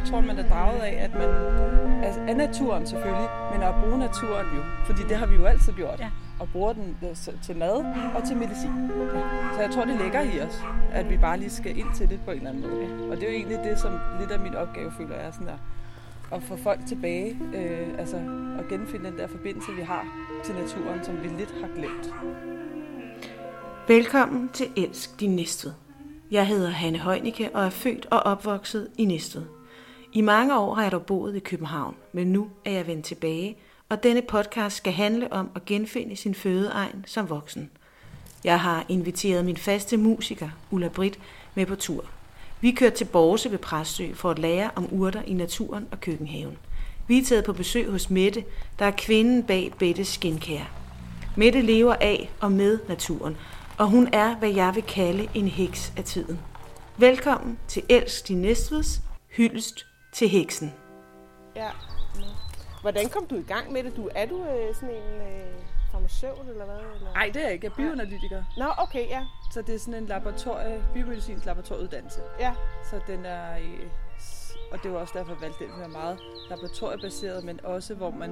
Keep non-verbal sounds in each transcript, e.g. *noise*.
jeg tror, man er draget af, at man altså, af naturen selvfølgelig, men at bruge naturen jo, fordi det har vi jo altid gjort. Ja. Og bruger den øh, til mad og til medicin. Så jeg tror, det ligger i os, at vi bare lige skal ind til det på en eller anden måde. Og det er jo egentlig det, som lidt af min opgave, føler jeg, er sådan der, at få folk tilbage, øh, altså at genfinde den der forbindelse, vi har til naturen, som vi lidt har glemt. Velkommen til Elsk din Næstved. Jeg hedder Hanne Heunicke og er født og opvokset i Næstved. I mange år har jeg dog boet i København, men nu er jeg vendt tilbage, og denne podcast skal handle om at genfinde sin fødeegn som voksen. Jeg har inviteret min faste musiker, Ulla Britt, med på tur. Vi kørte til Borse ved Præstø for at lære om urter i naturen og køkkenhaven. Vi er taget på besøg hos Mette, der er kvinden bag Bettes Skincare. Mette lever af og med naturen, og hun er, hvad jeg vil kalde en heks af tiden. Velkommen til Elsk din Næstveds hyldest til heksen. Ja. Hvordan kom du i gang med det? Du, er du øh, sådan en øh, farmaceut eller hvad? Eller? Nej, det er jeg ikke. Jeg er bioanalytiker. Nå, okay, ja. Så det er sådan en laboratorie, biomedicinsk laboratorieuddannelse. Ja, Så den er, øh, og det var også derfor, jeg valgte den, den er meget laboratoriebaseret, men også hvor man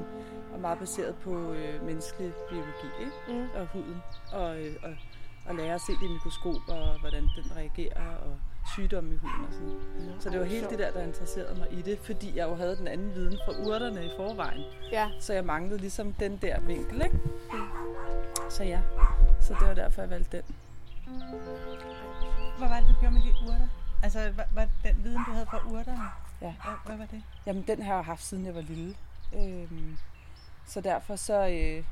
er meget baseret på øh, menneskelig biologi ikke? Mm. og huden, og, øh, og, og lære at se det i mikroskop, og hvordan den reagerer, og sygdomme i huden og sådan noget. Så det var helt det der, der interesserede mig i det, fordi jeg jo havde den anden viden fra urterne i forvejen. ja. Så jeg manglede ligesom den der vinkel, ikke? Så ja, så det var derfor, jeg valgte den. Hvad var det, du gjorde med de urter? Altså, hvad var den viden, du havde fra urterne? Ja. Hvad, hvad var det? Jamen, den har jeg haft, siden jeg var lille. Øhm, så derfor så... Øh,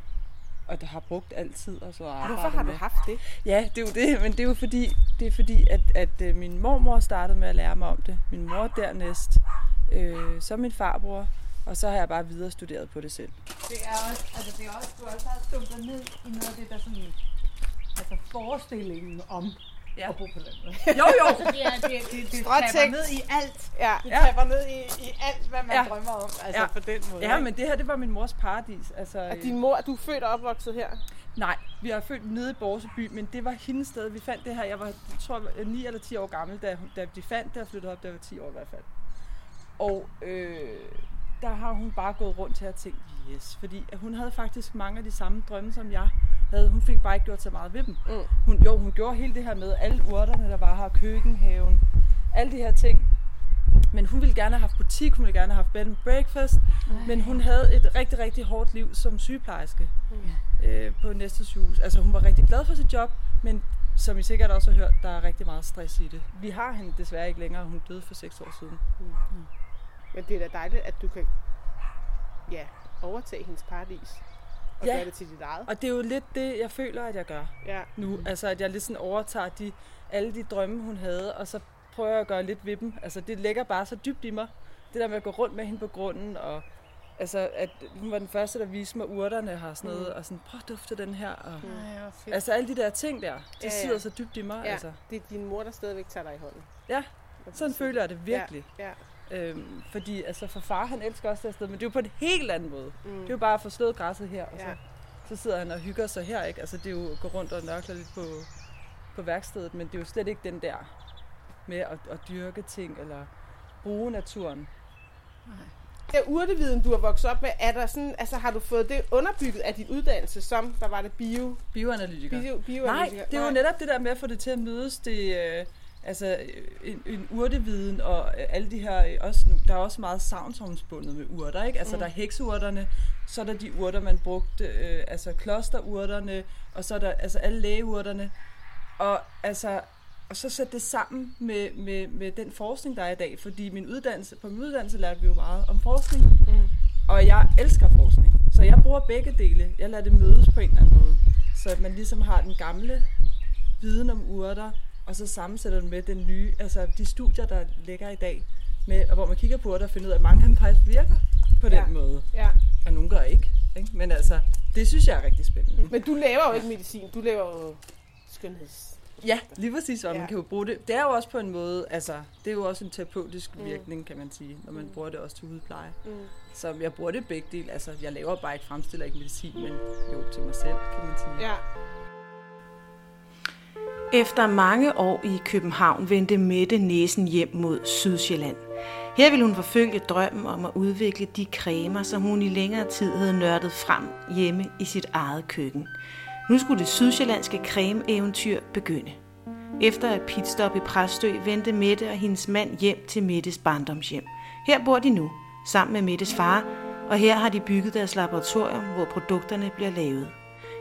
og det har brugt altid. Og så Hvorfor har du med. haft det? Ja, det er jo det, men det er jo fordi, det er fordi at, at øh, min mormor startede med at lære mig om det. Min mor dernæst, øh, så min farbror, og så har jeg bare videre studeret på det selv. Det er også, altså det er også, du har også har stumpet ned i noget af det, der sådan, altså forestillingen om Ja. at bo på landet. Jo, jo! *laughs* Altså det er, det, det, det tapper ned i alt. Ja. Det Ja. tapper ned i, i alt, hvad man Ja. drømmer om. Altså Ja. på den måde. Ja, ikke? men det her, det var min mors paradis. Altså, Og øh, din mor, du er født og opvokset her? Nej, vi er født nede i Borseby, men det var hendes sted. Vi fandt det her, jeg var, jeg tror, jeg var 9 eller 10 år gammel, da, da de fandt det og flyttede op, da jeg var 10 år i hvert fald. Og øh, der har hun bare gået rundt til at tænke, yes, fordi hun havde faktisk mange af de samme drømme, som jeg havde. Hun fik bare ikke gjort så meget ved dem. Mm. Hun, jo, hun gjorde hele det her med alle urterne, der var her, køkkenhaven, alle de her ting. Men hun ville gerne have haft butik, hun ville gerne have haft bed and breakfast, men hun havde et rigtig, rigtig hårdt liv som sygeplejerske øh, på næste sygehus. Altså hun var rigtig glad for sit job, men som I sikkert også har hørt, der er rigtig meget stress i det. Vi har hende desværre ikke længere, hun døde for 6 år siden. Men det er da dejligt, at du kan ja, overtage hendes paradis. Og Ja. gøre det til dit eget. Og det er jo lidt det, jeg føler, at jeg gør Ja. nu. Altså at jeg lidt sådan overtager de, alle de drømme, hun havde, og så prøver jeg at gøre lidt ved dem. Altså det ligger bare så dybt i mig. Det der med at gå rundt med hende på grunden, og altså, at hun var den første, der viste mig urterne har sådan noget, og sådan, prøv at dufte den her. Og, fedt. Altså alle de der ting der, det Ja, ja. sidder så dybt i mig. ja. Altså. Det er din mor, der stadigvæk tager dig i hånden. Ja, sådan føler jeg det virkelig. Ja. Øhm, fordi altså for far, han elsker også det her sted, men det er jo på en helt anden måde. Mm. Det er jo bare at få slået græsset her, og så, Ja. så sidder han og hygger sig her, ikke? Altså det er jo at gå rundt og nørkle lidt på, på værkstedet, men det er jo slet ikke den der med at, at dyrke ting, eller bruge naturen. Den urteviden, du har vokset op med, er der sådan, altså har du fået det underbygget af din uddannelse, som der var det bio, Bioanalytiker. bio, bio Nej, det er jo netop det der med at få det til at mødes, det, øh, altså øh, en, en urteviden og øh, alle de her, øh, også, der er også meget savnsomspundet med urter, ikke? Altså mm. der er hekseurterne, så er der de urter, man brugte, øh, altså klosterurterne, og så er der altså alle lægeurterne, og altså og så sætte det sammen med, med, med den forskning, der er i dag, fordi min uddannelse, på min uddannelse lærte vi jo meget om forskning, Mm. og jeg elsker forskning, så jeg bruger begge dele. Jeg lader det mødes på en eller anden måde, så at man ligesom har den gamle viden om urter, og så sammensætter den med den nye, altså de studier, der ligger i dag, med, og hvor man kigger på urter og finder ud af, at mange af dem faktisk virker på den Ja. måde, Ja. og nogle gør ikke. ikke. Men altså, det synes jeg er rigtig spændende. Men du laver jo ikke medicin, du laver jo skønheds... Ja, lige præcis, og man Ja. kan jo bruge det. Det er jo også på en måde, altså, det er jo også en terapeutisk Mm. virkning, kan man sige, når man Mm. bruger det også til hudpleje. Mm. Så jeg bruger det begge dele. Altså, jeg laver bare ikke, fremstiller ikke medicin, men jo til mig selv, kan man sige. Ja. Efter mange år i København vendte Mette næsen hjem mod Sydsjælland. Her ville hun forfølge drømmen om at udvikle de cremer, som hun i længere tid havde nørdet frem hjemme i sit eget køkken. Nu skulle det sydsjællandske creme-eventyr begynde. Efter et pitstop i Præstø vendte Mette og hendes mand hjem til Mettes barndomshjem. Her bor de nu, sammen med Mettes far, og her har de bygget deres laboratorium, hvor produkterne bliver lavet.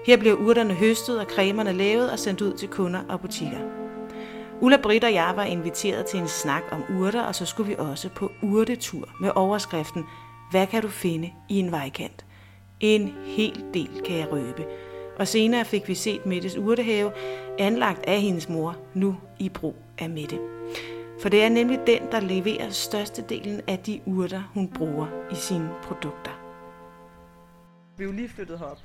Her bliver urterne høstet og cremerne lavet og sendt ud til kunder og butikker. Ulla Britt og jeg var inviteret til en snak om urter, og så skulle vi også på urtetur med overskriften Hvad kan du finde i en vejkant? En hel del kan jeg røbe. Og senere fik vi set Mettes urtehave, anlagt af hendes mor, nu i brug af Mette. For det er nemlig den, der leverer størstedelen af de urter, hun bruger i sine produkter. Vi er jo lige flyttet herop.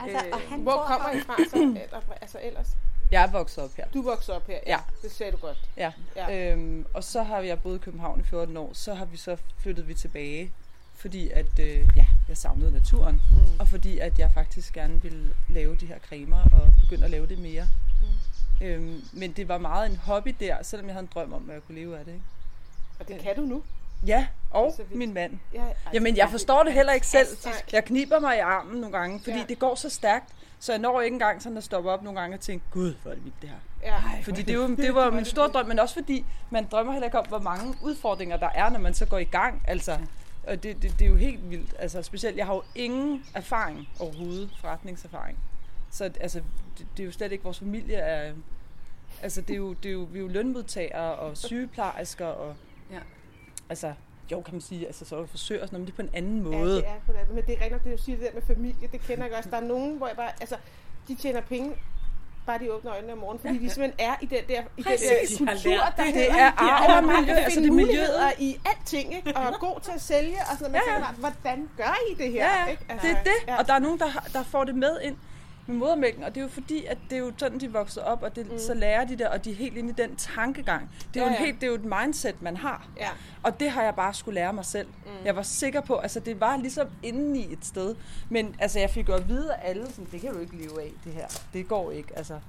Altså, og han Hvor kommer I fra så? Altså ellers? Jeg er vokset op her. Du voksede op her? Ja. Det sagde du godt. Ja. Ja. ja. Øhm, og så har jeg boet i København i 14 år. Så har vi så flyttet vi tilbage, fordi at øh, ja, jeg savnede naturen. Mm. Og fordi at jeg faktisk gerne ville lave de her cremer og begynde at lave det mere. Mm. Øhm, men det var meget en hobby der, selvom jeg havde en drøm om, at jeg kunne leve af det. Ikke? Og det kan du nu? Ja, og min mand. Ja, ej, Jamen, jeg forstår det heller ikke selv. Jeg kniber mig i armen nogle gange, fordi Ja. det går så stærkt. Så jeg når ikke engang sådan at stoppe op nogle gange og tænke, gud, hvor er det vildt det her. Ja. Fordi det, jo, det var min store drøm, men også fordi man drømmer heller ikke om, hvor mange udfordringer der er, når man så går i gang. Altså, og det, det, det er jo helt vildt. Altså, specielt, jeg har jo ingen erfaring overhovedet, forretningserfaring. Så altså, det, det er jo slet ikke, vores familie er... Altså, det er jo, det er jo, vi er jo lønmodtagere og sygeplejersker og... Ja. Altså, jo, kan man sige, altså, så er forsøger sådan noget, men det er på en anden Ja, måde. det er på den. Men det er rigtigt, det du siger, det der med familie, det kender jeg også. Der er nogen, hvor jeg bare, altså, de tjener penge, bare de åbner øjnene om morgenen, fordi de simpelthen er i den der, i den der kultur, der det. er at arv og miljø, altså det er muligheder i alting, ikke? og er god til at sælge, og sådan noget. Man Ja, ja. tænker hvordan gør I det her? Ja, ja. Ikke? det er det. ja. Og der er nogen, der, der får det med ind med modermælken, og det er jo fordi, at det er jo sådan, de vokser op, og det, mm. så lærer de det, og de er helt inde i den tankegang. Det er, Ja, jo, en ja. helt, det er jo et mindset, man har. Ja. Og det har jeg bare skulle lære mig selv. Mm. Jeg var sikker på, altså det var ligesom inde i et sted. Men altså, jeg fik jo at vide af alle, sådan, det kan du ikke leve af, det her. Det går ikke, altså.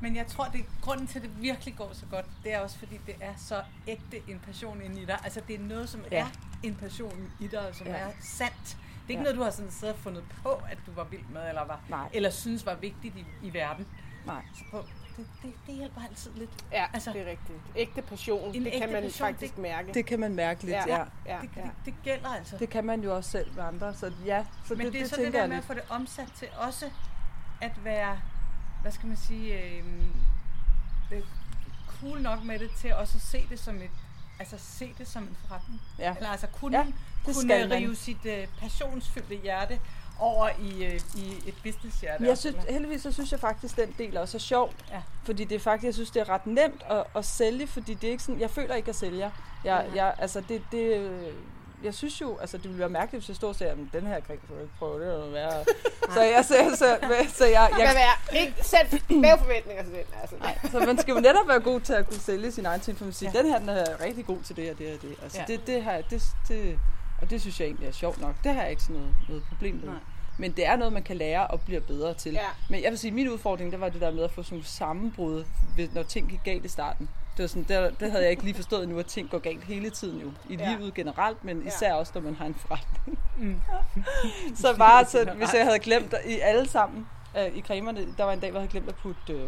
Men jeg tror, det er grunden til, at det virkelig går så godt, det er også fordi, det er så ægte en passion inde i dig. Altså, det er noget, som Ja. er en passion i dig, og som Ja. er sandt. Det er ikke Ja. noget, du har sådan siddet og fundet på, at du var vild med, eller, var, Nej. eller synes var vigtigt i, i verden. Nej. Så på, det, det, det hjælper altid lidt. Ja, Altså- det er rigtigt. Ægte passion, En det kan man passion, faktisk det- mærke. Det kan man mærke lidt, ja. ja, ja. Det, ja. det, det gælder altså. Det kan man jo også selv med andre, så ja. Så Men det, det, er så det tænker der med at få det omsat til også at være, hvad skal man sige, øh, cool nok med det til også at se det som et, altså se det som en forretning. Ja. Eller altså kunne, Ja, ja, det kunne skal man. rive sit øh, passionsfyldte hjerte over i, øh, i et businesshjerte. Men jeg synes, heldigvis så synes jeg faktisk, den del også er sjov. Ja. Fordi det er faktisk, jeg synes, det er ret nemt at, at sælge, fordi det er ikke sådan, jeg føler ikke, at jeg sælger. Jeg, jeg, altså det, det, øh, jeg synes jo, altså det ville være mærkeligt, hvis jeg stod og sagde, at den her krig, så ikke prøve det eller være. *laughs* så jeg, så, så, så, så jeg, jeg, vær, ikke sæt lave forventninger til den. Altså. Nej, så man skal jo netop være god til at kunne sælge sin egen ting, for man siger, ja. den her den er rigtig god til det og det og det. Altså Ja. det, det, har, det, det, og det synes jeg egentlig er sjovt nok. Det har jeg ikke sådan noget, noget problem med. Nej. Men det er noget, man kan lære og bliver bedre til. Ja. Men jeg vil sige, at min udfordring, det var det der med at få sådan nogle sammenbrud, når ting gik galt i starten. Det, var sådan, det, det havde jeg ikke lige forstået endnu, at ting går galt hele tiden jo. I Ja. livet generelt, men Ja. især også, når man har en forretning. *laughs* så bare, så, hvis jeg havde glemt i alle sammen, øh, i cremerne, der var en dag, hvor jeg havde glemt at putte øh,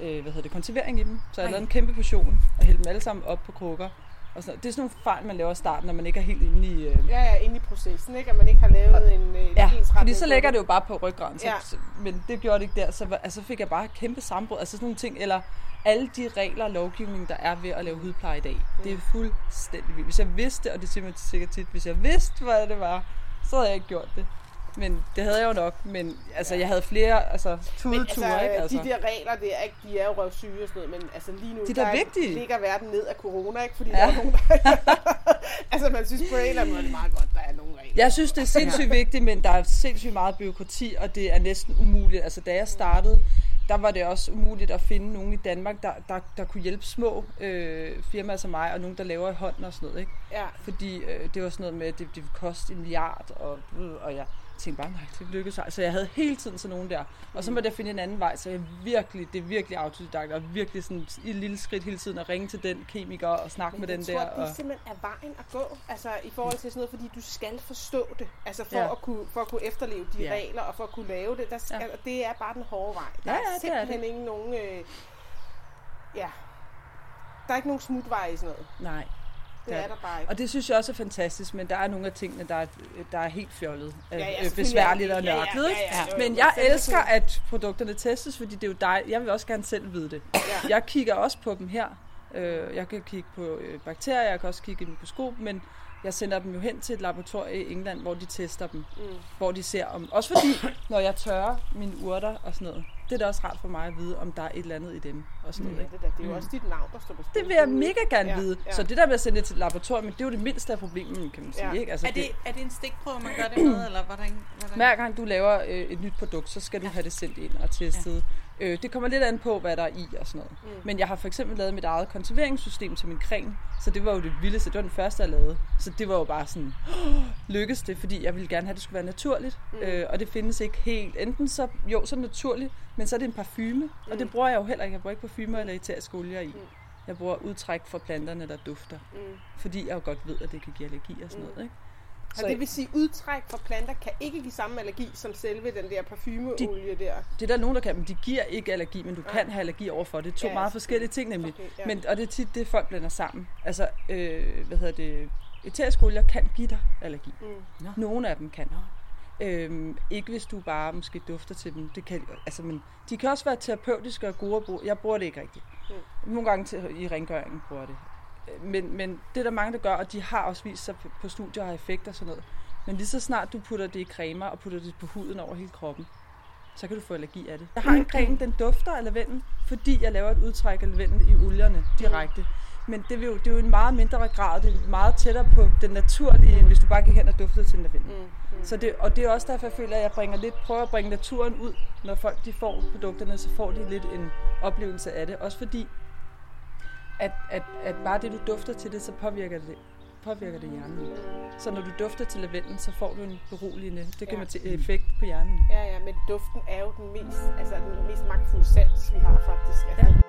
øh, hvad hedder det, konservering i dem. Så jeg Ej. lavede en kæmpe portion og hældte dem alle sammen op på krukker. Og sådan noget. Det er sådan nogle fejl, man laver i starten, når man ikke er helt inde i... Øh, Ja, ja, inde i processen, ikke? At man ikke har lavet en, øh, Ja, fordi så lægger det jo bare på ryggraden, så, Ja. ja. men det gjorde det ikke der. Så, altså, fik jeg bare kæmpe sammenbrud. Altså sådan nogle ting, eller alle de regler og lovgivning, der er ved at lave hudpleje i dag. Det er fuldstændig vildt. Hvis jeg vidste, og det siger man sikkert tit, hvis jeg vidste, hvad det var, så havde jeg ikke gjort det. Men det havde jeg jo nok, men altså, jeg havde flere altså, tudeture, altså, ikke? Altså. de der regler der, ikke, de er jo røvsyge og sådan noget, men altså lige nu, De er da der vigtige. ligger verden ned af corona, ikke? Fordi Ja. der er nogen, der... *laughs* altså man synes på en eller anden måde, det er meget godt, der er nogle regler. Jeg synes, det er sindssygt vigtigt, men der er sindssygt meget byråkrati, og det er næsten umuligt. Altså, da jeg startede, der var det også umuligt at finde nogen i Danmark, der, der, der kunne hjælpe små øh, firmaer som mig, og nogen, der laver i hånden og sådan noget. Ikke? Ja. Fordi øh, det var sådan noget med, at det, det ville koste en milliard, og, og jeg, tænkte bare, nej, det lykkedes. Så jeg havde hele tiden sådan nogen der. Og så måtte jeg finde en anden vej, så jeg virkelig, det er virkelig autodidakt, og virkelig sådan i et lille skridt hele tiden at ringe til den kemiker og snakke med jeg den tror, der. at Og... det simpelthen er vejen at gå, altså i forhold til sådan noget, fordi du skal forstå det, altså for, Ja. ja. at, kunne, for at kunne efterleve de Ja. ja. regler, og for at kunne lave det, der skal, Ja. ja. det er bare den hårde vej. Der Ja, er ja, det er simpelthen ingen nogen, øh, ja, der er ikke nogen smutvej i sådan noget. Nej. Det er der bare ikke. Og det synes jeg også er fantastisk, men der er nogle af tingene, der er, der er helt fjollet. Ja, ja, øh, besværligt og det. Ja, ja, nørklet. ja, ja, Men jeg elsker, at produkterne testes, fordi det er jo dig. Jeg vil også gerne selv vide det. Ja. Jeg kigger også på dem her. Øh, Jeg kan kigge på øh, bakterier, jeg kan også kigge i mikroskop, men jeg sender dem jo hen til et laboratorium i England, hvor de tester dem. Mm. Hvor de ser om... Også fordi, når jeg tørrer mine urter og sådan noget, det er da også rart for mig at vide, om der er et eller andet i dem og sådan noget. Ikke? det, der, det er jo også dit navn, der står på spil. Det vil jeg mega gerne Ja, vide. ja. Så det der med at sende det til et laboratorium, det er jo det mindste af problemet, kan man sige. Ja. Ikke? Altså, Er det, er det en stikprøve, man gør det med, eller hvordan? hvordan? Hver gang du laver øh, et nyt produkt, så skal du Ja. have det sendt ind og testet. Ja. Øh, det kommer lidt an på, hvad der er i og sådan noget. Mm. Men jeg har for eksempel lavet mit eget konserveringssystem til min creme, så det var jo det vildeste. Det var den første, jeg lavede. Så det var jo bare sådan, lykkes det, fordi jeg ville gerne have, at det skulle være naturligt. Mm. Øh, og det findes ikke helt. Enten så, jo, så naturligt, men så er det en parfume. Mm. Og det bruger jeg jo heller ikke. Jeg bruger ikke parfumer eller eterisk olie i. Mm. Jeg bruger udtræk fra planterne, der dufter. Mm. Fordi jeg jo godt ved, at det kan give allergi og sådan Mm. noget. Ikke? Og det vil sige, udtræk fra planter kan ikke give samme allergi som selve den der parfumeolie der. Det er der nogen, der kan, men de giver ikke allergi, men du Ja. kan have allergi overfor. Det er to Ja, meget forskellige ting nemlig. Okay, ja. Men, og det er tit det, folk blander sammen. Altså, øh, hvad hedder det, eteriske olier kan give dig allergi. Mm. Nogle af dem kan. Øhm, ikke hvis du bare måske dufter til dem. Det kan, altså, men de kan også være terapeutiske og gode at bruge. Jeg bruger det ikke rigtigt. Mm. Nogle gange til, i rengøringen bruger jeg det. Men, men det er der mange, der gør, og de har også vist sig på- studier og har effekt og sådan noget. Men lige så snart du putter det i cremer og putter det på huden over hele kroppen, så kan du få allergi af det. Jeg har en creme, den dufter af lavendel, fordi jeg laver et udtræk af lavendel i olierne direkte. Men det er, jo, det er jo en meget mindre grad, det er meget tættere på den naturlige, end hvis du bare gik hen og duftede til en lavendel. Mm. Mm. Så det, og det er også derfor, jeg føler, at jeg bringer lidt, prøver at bringe naturen ud. Når folk de får produkterne, så får de lidt en oplevelse af det. Også fordi, at, at, at bare det, du dufter til det, så påvirker det, påvirker det hjernen. Så når du dufter til lavendel, så får du en beroligende, det kan Ja. man til effekt på hjernen. Ja, ja, men duften er jo den mest, altså den mest magtfulde sans, vi har faktisk. Altså,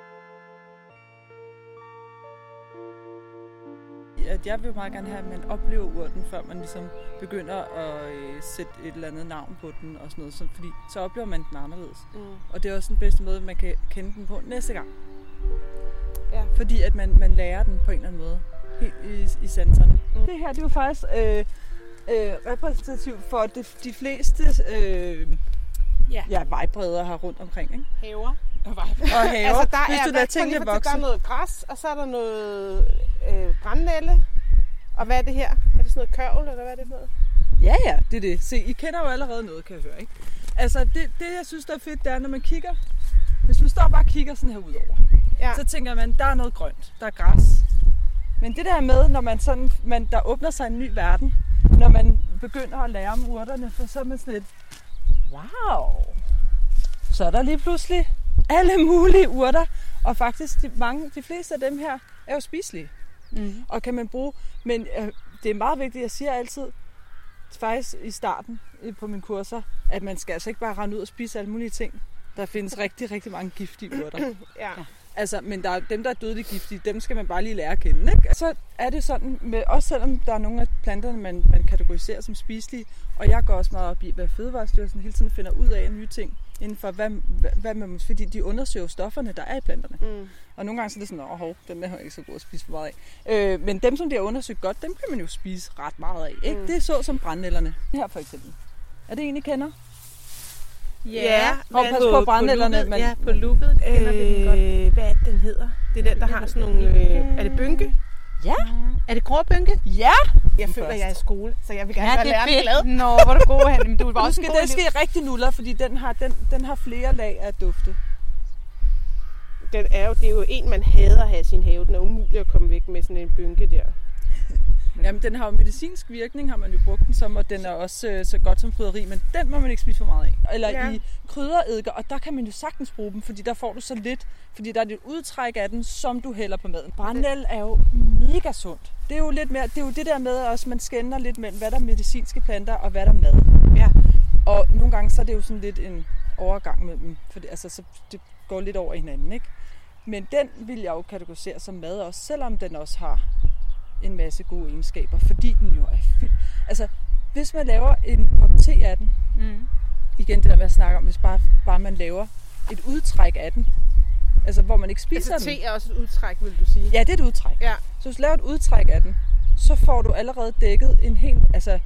Ja. At jeg vil meget gerne have, at man oplever urten, før man ligesom begynder at øh, sætte et eller andet navn på den og sådan noget. Så, fordi så oplever man den anderledes. Mm. Og det er også den bedste måde, man kan kende den på næste gang. Ja. Fordi at man, man lærer den på en eller anden måde. Helt i, i sanserne. Mm. Det her, det er jo faktisk øh, øh, repræsentativt for det, de fleste øh, Ja. ja, vejbredder her rundt omkring. Ikke? Haver. Og haver. Altså, der Hvis er, du der, lader tingene der vokse. er noget græs, og så er der noget øh, brændnælle. Og hvad er det her? Er det sådan noget kørvel, eller hvad er det for noget? Ja, ja, det er det. Se, I kender jo allerede noget, kan jeg høre, ikke? Altså, det, det jeg synes, der er fedt, det er, når man kigger... Hvis man står og bare kigger sådan her udover, Ja. så tænker man, der er noget grønt, der er græs. Men det der med, når man sådan, man, der åbner sig en ny verden, når man begynder at lære om urterne, for så er man sådan lidt, wow, så er der lige pludselig alle mulige urter, og faktisk de, mange, de fleste af dem her er jo spiselige, Mm. og kan man bruge, men øh, det er meget vigtigt, jeg siger altid, faktisk i starten på mine kurser, at man skal altså ikke bare rende ud og spise alle mulige ting. Der findes rigtig, rigtig mange giftige urter. Ja. Altså, men der er, dem, der er dødeligt giftige, dem skal man bare lige lære at kende. Ikke? Så er det sådan, med, også selvom der er nogle af planterne, man, man kategoriserer som spiselige, og jeg går også meget op i, hvad Fødevarestyrelsen hele tiden finder ud af nye ting, inden for hvad, hvad, hvad man, fordi de undersøger stofferne, der er i planterne. Mm. Og nogle gange så er det sådan, åh, hov, den der er ikke så god at spise for meget af. Øh, men dem, som de har undersøgt godt, dem kan man jo spise ret meget af. Ikke? Mm. Det er så som brændnælderne. Her for eksempel. Er det en, I kender? Ja, Hov, pas på looket, men- Ja, på looket kender vi den godt. Øh, hvad er det, den hedder? Det er den, der har sådan nogle... Øh, er det bynke? Ja. Er det gråbynke? Ja! Jeg føler, først. jeg er i skole, så jeg vil gerne Ja, være er læreren glad. Nå, hvor er du god, Hanne. Men du var også den skal rigtig nuller, fordi den har, den, den har flere lag af dufte. Den er jo, det er jo en, man hader at have i sin have. Den er umulig at komme væk med sådan en bynke der. Jamen, den har jo medicinsk virkning, har man jo brugt den som, og den er også øh, så godt som krydderi, men den må man ikke spise for meget af. Eller Ja. i kryddereddiker, og der kan man jo sagtens bruge dem, fordi der får du så lidt, fordi der er et udtræk af den, som du hælder på maden. Brændel er jo mega sundt. Det er jo lidt mere, det er jo det der med også, man skænder lidt mellem, hvad der er medicinske planter og hvad der er mad. Ja. Og nogle gange så er det jo sådan lidt en overgang mellem dem, for det, altså, så det går lidt over hinanden, ikke? Men den vil jeg jo kategorisere som mad også, selvom den også har en masse gode egenskaber, fordi den jo er fyldt. Altså, hvis man laver en kop te af den, Mm. igen det der med at snakke om, hvis bare, bare man laver et udtræk af den, altså hvor man ikke spiser Altså, den. te er også et udtræk, vil du sige. Ja, det er et udtræk. Ja. Så hvis du laver et udtræk af den, så får du allerede dækket en helt, altså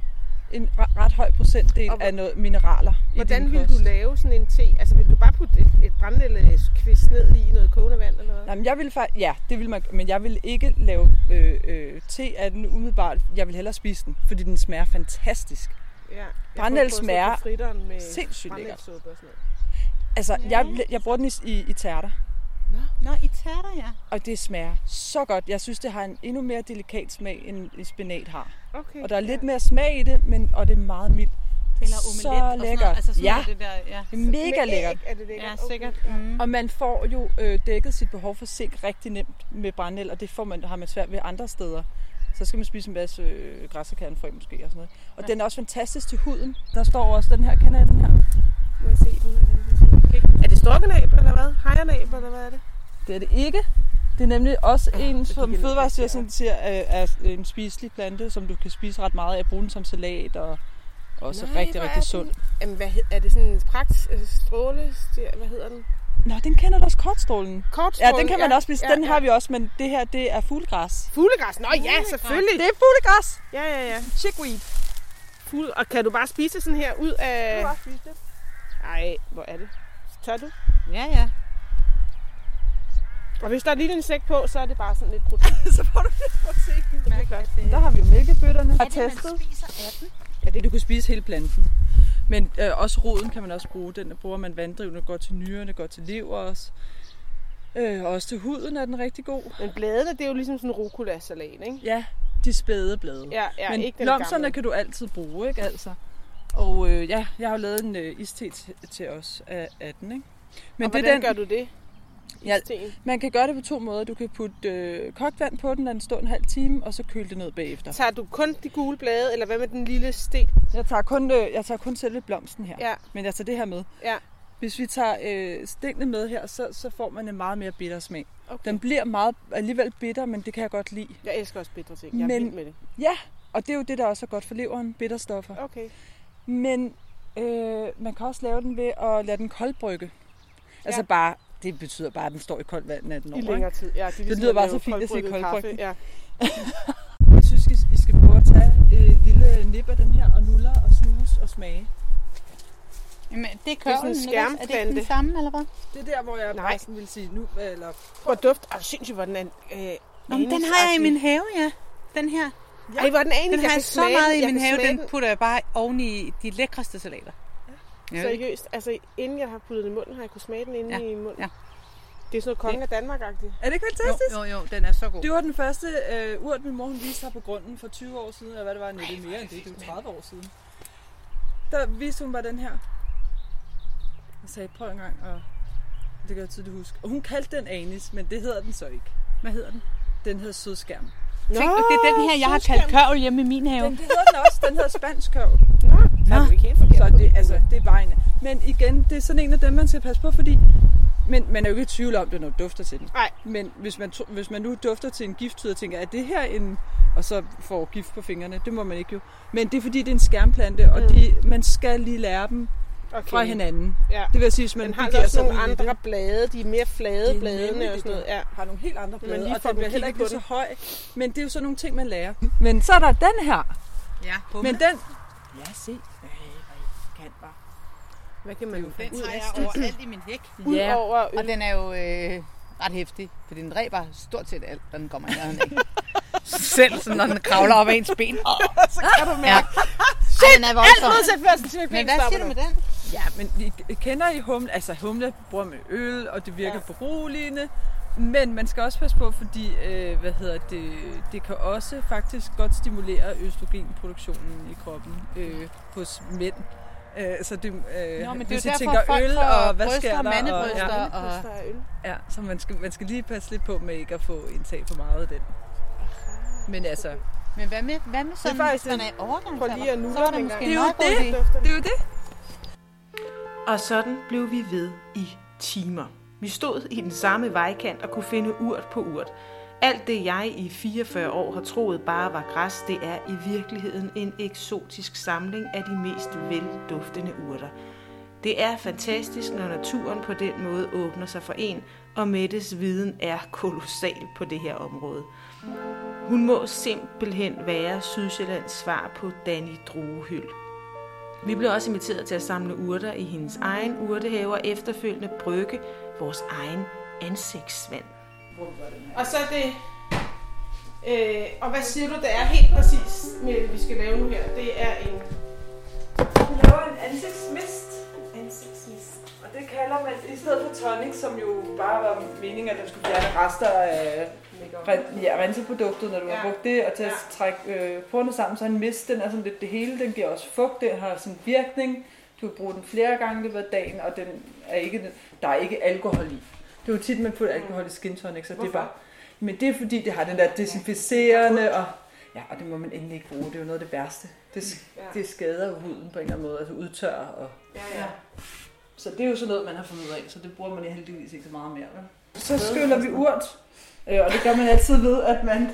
en ret, høj procentdel Og af noget mineraler i Hvordan din vil kost. du lave sådan en te? Altså, vil du bare putte et, et brændenældekvist ned i noget kogende vand eller hvad? Nej, men jeg vil faktisk, ja, det vil man, men jeg vil ikke lave øh, øh, te af den umiddelbart. Jeg vil hellere spise den, fordi den smager fantastisk. Ja. Jeg Brændenæld prøver på at smager fritteren med sindssygt lækkert. og sådan noget. Altså, jeg, jeg bruger den i, i, i tærter, Nå, i tærter, ja. og det smager så godt. Jeg synes, det har en endnu mere delikat smag, end en spinat har. Okay. Og der er lidt mere smag i det, men, og det er meget mildt. Eller Så omelet og sådan lækkert. noget. Altså sådan Ja. noget, det der, ja. Det er mega lækkert. æg er det lækkert. Ja, sikkert. Okay. Mm. Og man får jo øh, dækket sit behov for zink rigtig nemt med brændenæld, og det får man, har man svært ved andre steder. Så skal man spise en masse øh, græsserkernefrø måske og sådan noget. Og ja. den er også fantastisk til huden. Der står også den her, kender I den her? Må jeg se den? Er det storkenab, eller hvad? Hejernab, eller hvad er det? Det er det ikke. Det er nemlig også en, så som gik jeg ned Fødevarestyrelsen siger, er, er en spiselig plante, som du kan spise ret meget af. Bruge den som salat og også Nej, rigtig, rigtig sund. Jamen, hvad, hed- er det sådan en pragt øh, stråle? Hvad hedder den? Nå, den kender du også kortstrålen. Kortstråle? Ja, den kan man ja, også spise. ja, Den ja. har vi også, men det her, det er fuglegræs. Fuglegræs? Nå ja, selvfølgelig. Det er fuglegræs! Ja, ja, ja. Chickweed. Fugle. Og kan du bare spise sådan her ud af... spise det. Ej, hvor er det? Tør du? Ja, ja. Og hvis der er lige en sæk på, så er det bare sådan lidt protein. *laughs* Så får du lidt protein. Det er godt. Der har vi jo mælkebøtterne. Har Er det, man spiser af den? Ja, det du kan spise hele planten. Men øh, også roden kan man også bruge. Den bruger man vanddrivende, går til nyrerne, går til lever også. Øh, og også til huden er den rigtig god. Men bladene, det er jo ligesom sådan en rucola-salat, ikke? Ja, de spæde blade. Ja, ja Men ikke den blomsterne gamle. kan du altid bruge, ikke altså? Og øh, ja, jeg har jo lavet en øh, iste til, til os af, af den, ikke? Men og det hvordan den, gør du det? Ja, man kan gøre det på to måder. Du kan putte øh, kogt vand på den, lade den stå en halv time, og så køle det ned bagefter. Tager du kun de gule blade, eller hvad med den lille sten? Jeg tager kun, øh, jeg tager kun selve blomsten her, Ja, men jeg tager det her med. ja. Hvis vi tager øh, stængene med her, så, så får man en meget mere bitter smag. Okay. Den bliver meget alligevel bitter, men det kan jeg godt lide. Jeg elsker også bitre ting. Jeg er Men- vild med det. Ja, og det er jo det, der også er godt for leveren, bitterstoffer. Okay. Men øh, man kan også lave den ved at lade den koldbrygge. Altså Ja. bare, det betyder bare, at den står i koldt vand 18 år. I længere tid. Ja, det, er ligesom lyder bare så fint at koldbrygget. kaffe. Ja. *laughs* Jeg synes, I skal prøve at tage et lille nip af den her, og nuller og snuse og smage. Jamen, det er sådan en kørlen, ikke? Er det ikke den samme, eller hvad? Det er der, hvor jeg Nej. bare sådan vil sige nu, eller... Prøv at dufte. Ej, sindssygt, hvor den er... Øh, Nå, den har jeg i min have, ja. Den her. Ej, hvor er den anig. Den har kan jeg så meget i min have, den putter jeg bare oven i de lækreste salater. Ja. Seriøst. Altså, inden jeg har puttet den i munden, har jeg kunnet smage den inde Ja, i munden. ja. Det er sådan noget kongen af Danmark-agtigt. Er det ikke Jo, fantastisk? jo, jo, den er så god. Det var den første øh, urt, min mor hun viste sig på grunden for 20 år siden, eller hvad det var, nej, det er mere end det, det er jo 30 år siden. Der viste hun bare den her. Og sagde, prøv en gang, og det kan jeg tydeligt huske. Og hun kaldte den anis, men det hedder den så ikke. Hvad hedder den? Den hedder sødskærm. Tænk, det er den her, jeg har kaldt kørvel hjemme i min have. Den, det hedder den også, den hedder spansk kørvel. Nå, så er ikke helt forkert. Så det, altså, det er bare en. Men igen, det er sådan en af dem, man skal passe på, fordi men man er jo ikke i tvivl om det, når du dufter til den. Nej. Men hvis man, hvis man nu dufter til en gifttyde og tænker, er det her en... Og så får gift på fingrene, det må man ikke jo. Men det er fordi, det er en skærmplante, og Mm. de, man skal lige lære dem okay. fra hinanden. Ja. Det vil sige, hvis man Den har begiver også nogle andre det. blade. De er mere flade, er bladene og sådan noget. Ja. har nogle helt andre blade, lige og den bliver heller ikke så høj. Men det er jo sådan nogle ting, man lærer. Men så er der den her. Ja, Men den... Ja, se. I kan bare. Hvad kan man Den ud tager af? jeg overalt i min hæk. Ud over Og den er jo øh, ret hæftig, for den dræber stort set alt, når den kommer i nærheden af. *laughs* Selv sådan, når den kravler op ad ens ben. *laughs* så kan du Ja. mærke. Ej, den er Alt modsat først til Men hvad siger du med den? Ja, men I kender I humle? Altså humle bruger med øl, og det virker Ja. beroligende. Men man skal også passe på, fordi øh, hvad hedder det, det kan også faktisk godt stimulere østrogenproduktionen i kroppen øh, hos mænd. Øh, så det, øh, Nå, men det er I derfor, tænker folk øl, og hvad sker der? Og, ja, og- øl. ja, så man skal, man skal lige passe lidt på med ikke at få indtag for meget af den. Men altså, Men hvad med, hvad med sådan, faktisk hvis man en- er i overgang? Prøv lige at er en Det er jo det. det er jo det. Og sådan blev vi ved i timer. Vi stod i den samme vejkant og kunne finde urt på urt. Alt det jeg i 44 år har troet bare var græs, det er i virkeligheden en eksotisk samling af de mest velduftende urter. Det er fantastisk, når naturen på den måde åbner sig for en, og Mettes viden er kolossal på det her område. Hun må simpelthen være Sydsjællands svar på Danny Druehyld. Vi blev også inviteret til at samle urter i hendes egen urtehave og efterfølgende brygge vores egen ansigtsvand. Og så er det... Øh, og hvad siger du, det er helt præcis, med, vi skal lave nu her? Det er en... Vi laver en ansigtsmist, Ansigtsmist. og det kalder man, i stedet for tonic, som jo bare var meningen, at den skulle fjerne rester af ren- ja, renseproduktet, når du ja. Har brugt det, og til at Ja. trække øh, porerne sammen, så en mist, den er sådan lidt det hele, den giver også fugt, den har sådan virkning, du kan bruge den flere gange i løbet af dagen, og den er ikke, der er ikke alkohol i. Det er jo tit, man putter alkohol i skin tonic, så det er Hvorfor? bare... Men det er fordi, det har den der desinficerende, og, ja, og det må man endelig ikke bruge, det er jo noget af det værste. Det, Ja. det skader huden på en eller anden måde, altså udtørrer. Og, Ja, ja. så det er jo sådan noget, man har fundet ud af, så det bruger man heldigvis ikke så meget mere. Vel? Så skyller vi urt, øh, og det gør man altid ved, at man,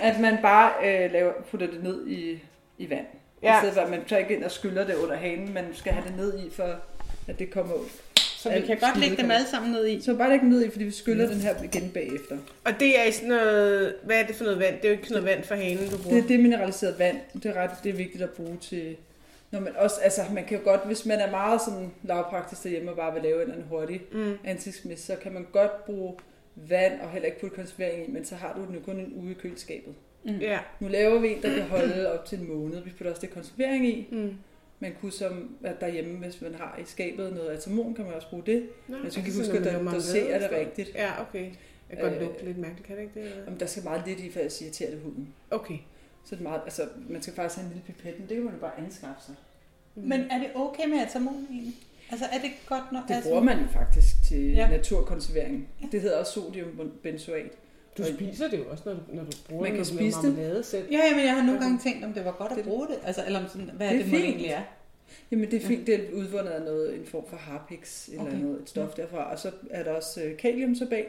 at man bare øh, laver, putter det ned i, i vand. Ja. I stedet for, at man tager ikke ind og skyller det under hanen, man skal have det ned i, for at det kommer ud. Så vi kan godt lægge dem alle sammen ned i. Så bare lægge ned i, fordi vi skyller den her igen bagefter. Og det er i sådan noget... Hvad er det for noget vand? Det er jo ikke sådan noget vand for hanen, du bruger. Det, det er mineraliseret vand. Det er ret det er vigtigt at bruge til... Når man, også, altså, man kan jo godt, hvis man er meget sådan lavpraktisk derhjemme og bare vil lave en eller anden hurtig Mm. så kan man godt bruge vand og heller ikke putte konservering i, men så har du den jo kun en uge i køleskabet. Ja. Nu laver vi en, der kan holde op til en måned. Vi putter også det konservering i. Mm. Man kunne som at derhjemme, hvis man har i skabet noget atamon, kan man også bruge det. Nå, Men så kan huske, at der- doserer marmelade det rigtigt. Ja, okay. Jeg kan godt Øh, lugte lidt mærkeligt, kan det ikke det? eller? Jamen, der skal meget lidt i, for at sige, irritere det huden. Okay. Så det er meget, altså, man skal faktisk have en lille pipette, men det kan man jo bare anskaffe sig. Men er det okay med atamon egentlig? Altså er det godt nok? Det altså, bruger man jo faktisk til Ja. ja. naturkonservering. Det hedder også sodiumbenzoat. Du spiser det jo også, når du, når du bruger Man det, kan spise det. marmelade selv. Ja, ja, men jeg har nogle gange tænkt, om det var godt at Det- bruge det. Altså, eller om sådan, hvad Det er det det fint. egentlig er. Jamen det er fint, det er udvundet af noget, en form for harpix, eller Okay. noget, et stof derfra. Og så er der også øh, kaliumsorbat.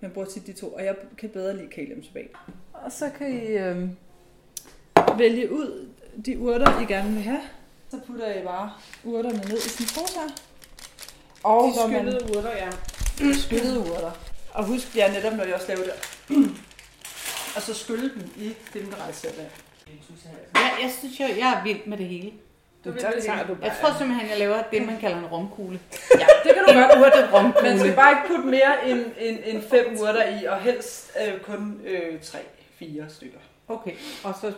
Man bruger tit de to, og jeg kan bedre lide kaliumsorbat. Og så kan I øh, vælge ud de urter, I gerne vil have. Så putter I bare urterne ned i sådan en pose her. Og De når man- skyllede urter, ja. skyllede urter. Og husk, ja, netop når jeg også laver det. *clears throat* og så skylle dem i det mineraliserede vand. Ja, jeg synes jo, jeg er vild med det hele. Du Så tager du bare... Jeg tror simpelthen, jeg laver det, man kalder en romkugle. Ja, det kan du godt. Urte romkugle. Man skal bare ikke putte mere end, end, end fem urter i, og helst øh, kun øh, tre, fire stykker. Okay, og så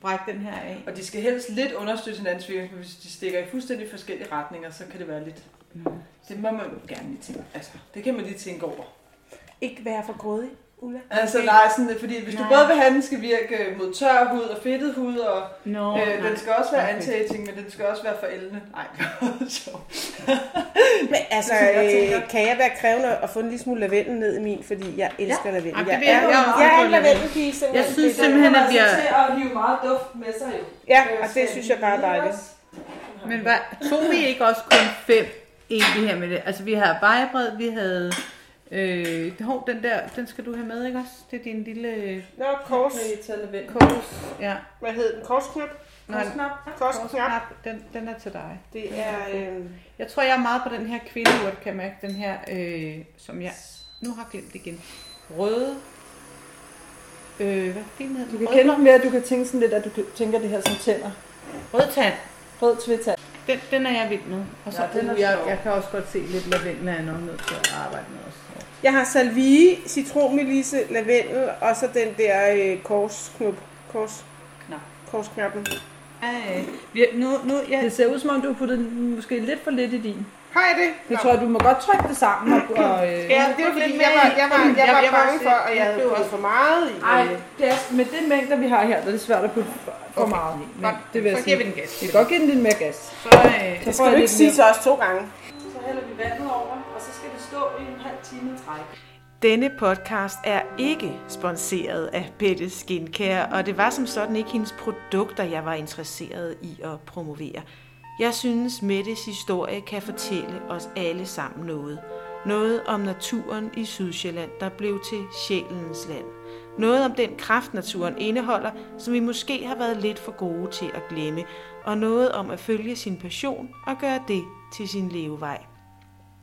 bræk den her af. Og de skal helst lidt understøtte hinandens virkning, for hvis de stikker i fuldstændig forskellige retninger, så kan det være lidt... Det må man jo gerne lige tænke. Altså, det kan man lige tænke over. Ikke være for grådig, Ulla. Altså, nej, sådan, fordi hvis du Nej. både vil have, at den skal virke mod tør hud og fedtet hud, og Nå, øh, nej. den skal også være Okay. anti-aging, men den skal også være forældende. Nej, *laughs* så. Men altså, er jeg øh, kan jeg være krævende at få en lille smule lavendel ned i min, fordi jeg elsker ja. lavendel. Jeg, vil er, jeg- jeg, jeg er jeg er en lavendel. lavendelpige, simpelthen. Jeg synes Det er simpelthen, at vi har- altså til at hive meget duft med sig jo. Ja, Øh, og det synes jeg bare er dejligt. Men hvad, tog vi ikke også kun fem egentlig her med det? Altså, vi havde vejbred, vi havde... Øh, hov, den der, den skal du have med, ikke også? Det er din lille Nå, kors. Tage lavendel? kors. Ja. Hvad hed den? Korsknap? Korsknap. Korsknap. den, den er til dig. Det er... Øh, Jeg tror, jeg er meget på den her kvindeurt, kan jeg mærke. Den her, øh, som jeg nu har glemt igen. Røde. Øh, hvad fint hedder Du kan kende den ved, at du kan tænke sådan lidt, at du tænker det her som tænder. Rød tand. Rød tvætand. Den, den er jeg vild med. Og så, Ja, den er uh, jeg, jeg kan også godt se lidt lavendel, er nok nødt til at arbejde med også. jeg har salvie, citronmelisse, lavendel, og så den der øh, korsknup. Kors, Knap. korsknappen. Ej, vi, nu, nu, jeg, Det ser ud som om, du har puttet måske lidt for lidt i din. Har jeg det? Jeg tror, du må godt trykke det sammen. Og, og, øh, Ja, det var lidt fordi, mere jeg var, jeg var, jeg var jeg var bange for, at jeg blev også- for meget i. Ej, det er, med den mængde, vi har her, der er det svært at putte for, Okay. meget i. Men Godt, det vil jeg så giver vi sige. den gas. Vi kan godt give den lidt mere gas. Så, øh, Det skal du ikke sige til os to gange. Så hælder vi vandet over, og så skal det stå i en halv time i træk. Denne podcast er ikke sponsoreret af Bette Skincare, og det var som sådan ikke hendes produkter, jeg var interesseret i at promovere. Jeg synes, Mettes historie kan fortælle os alle sammen noget. Noget om naturen i Sydsjælland, der blev til sjælens land. Noget om den kraft, naturen indeholder, som vi måske har været lidt for gode til at glemme. Og noget om at følge sin passion og gøre det til sin levevej.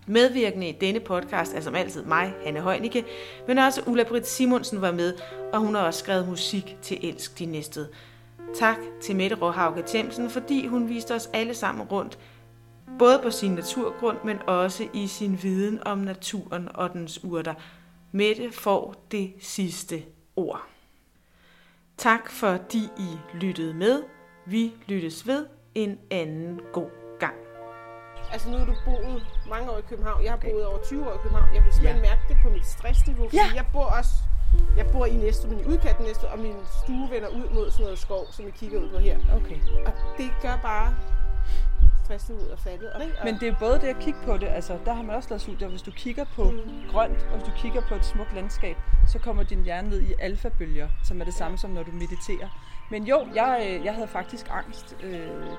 Medvirkende i denne podcast er som altid mig, Hanne Heunicke, men også Ulla Britt Simonsen var med, og hun har også skrevet musik til Elsk de Næste. Tak til Mette Råhauke Themsen, fordi hun viste os alle sammen rundt, både på sin naturgrund, men også i sin viden om naturen og dens urter. Mette får det sidste ord. Tak fordi I lyttede med. Vi lyttes ved en anden god gang. Altså nu har du boet mange år i København. Jeg har boet over 20 år i København. Jeg vil simpelthen ja. mærke det på mit stressniveau. Fordi Ja. jeg bor også jeg bor i Næstved, men i udkanten Næstved, og min stue vender ud mod sådan noget skov, som vi kigger ud på her. Okay. Og det gør bare stressniveauet er faldet. Og, og, Men det er både det at kigge på det, altså der har man også lavet studier, hvis du kigger på grønt, og hvis du kigger på et smukt landskab, så kommer din hjerne ned i alfabølger, som er det samme som når du mediterer. Men jo, jeg, øh, jeg havde faktisk angst, øh,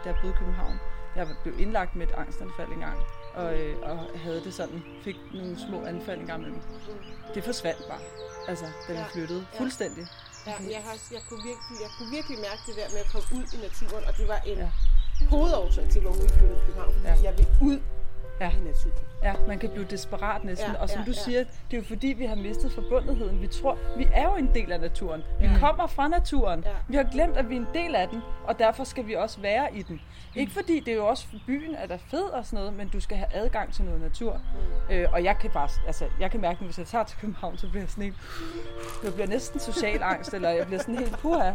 da jeg boede i København. Jeg blev indlagt med et angstanfald engang, og, øh, og havde det sådan, fik nogle små anfald engang imellem. Det forsvandt bare, altså da vi Ja, flyttede, ja. fuldstændig. ja, jeg, har, jeg, kunne virkelig, jeg kunne virkelig mærke det der med at komme ud i naturen, og det var en Ja. hovedårsag til, hvorfor vi flyttede til København. Fordi Ja. jeg vil ud Ja. i naturen. Ja, man kan blive desperat næsten. Ja, og som ja, du ja. siger, det er jo fordi, vi har mistet forbundetheden. Vi tror, vi er jo en del af naturen. Vi kommer fra naturen. Ja. Vi har glemt, at vi er en del af den, og derfor skal vi også være i den. Ikke fordi det er jo også for byen, at der er fed og sådan noget, men du skal have adgang til noget natur. Øh, og jeg kan bare, altså, jeg kan mærke, at hvis jeg tager til København, så bliver jeg sådan helt, jeg bliver næsten social angst, eller jeg bliver sådan helt puha.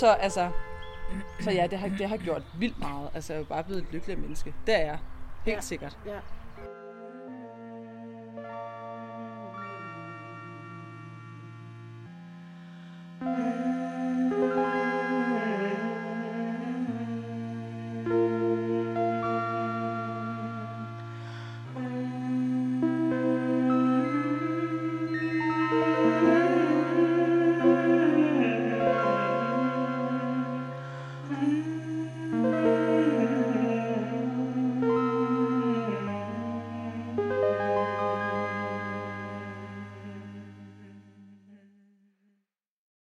så altså, så ja, det har, det har gjort vildt meget. Altså, jeg er jo bare blevet et lykkeligt menneske. Det er jeg. Helt Ja. sikkert. Ja.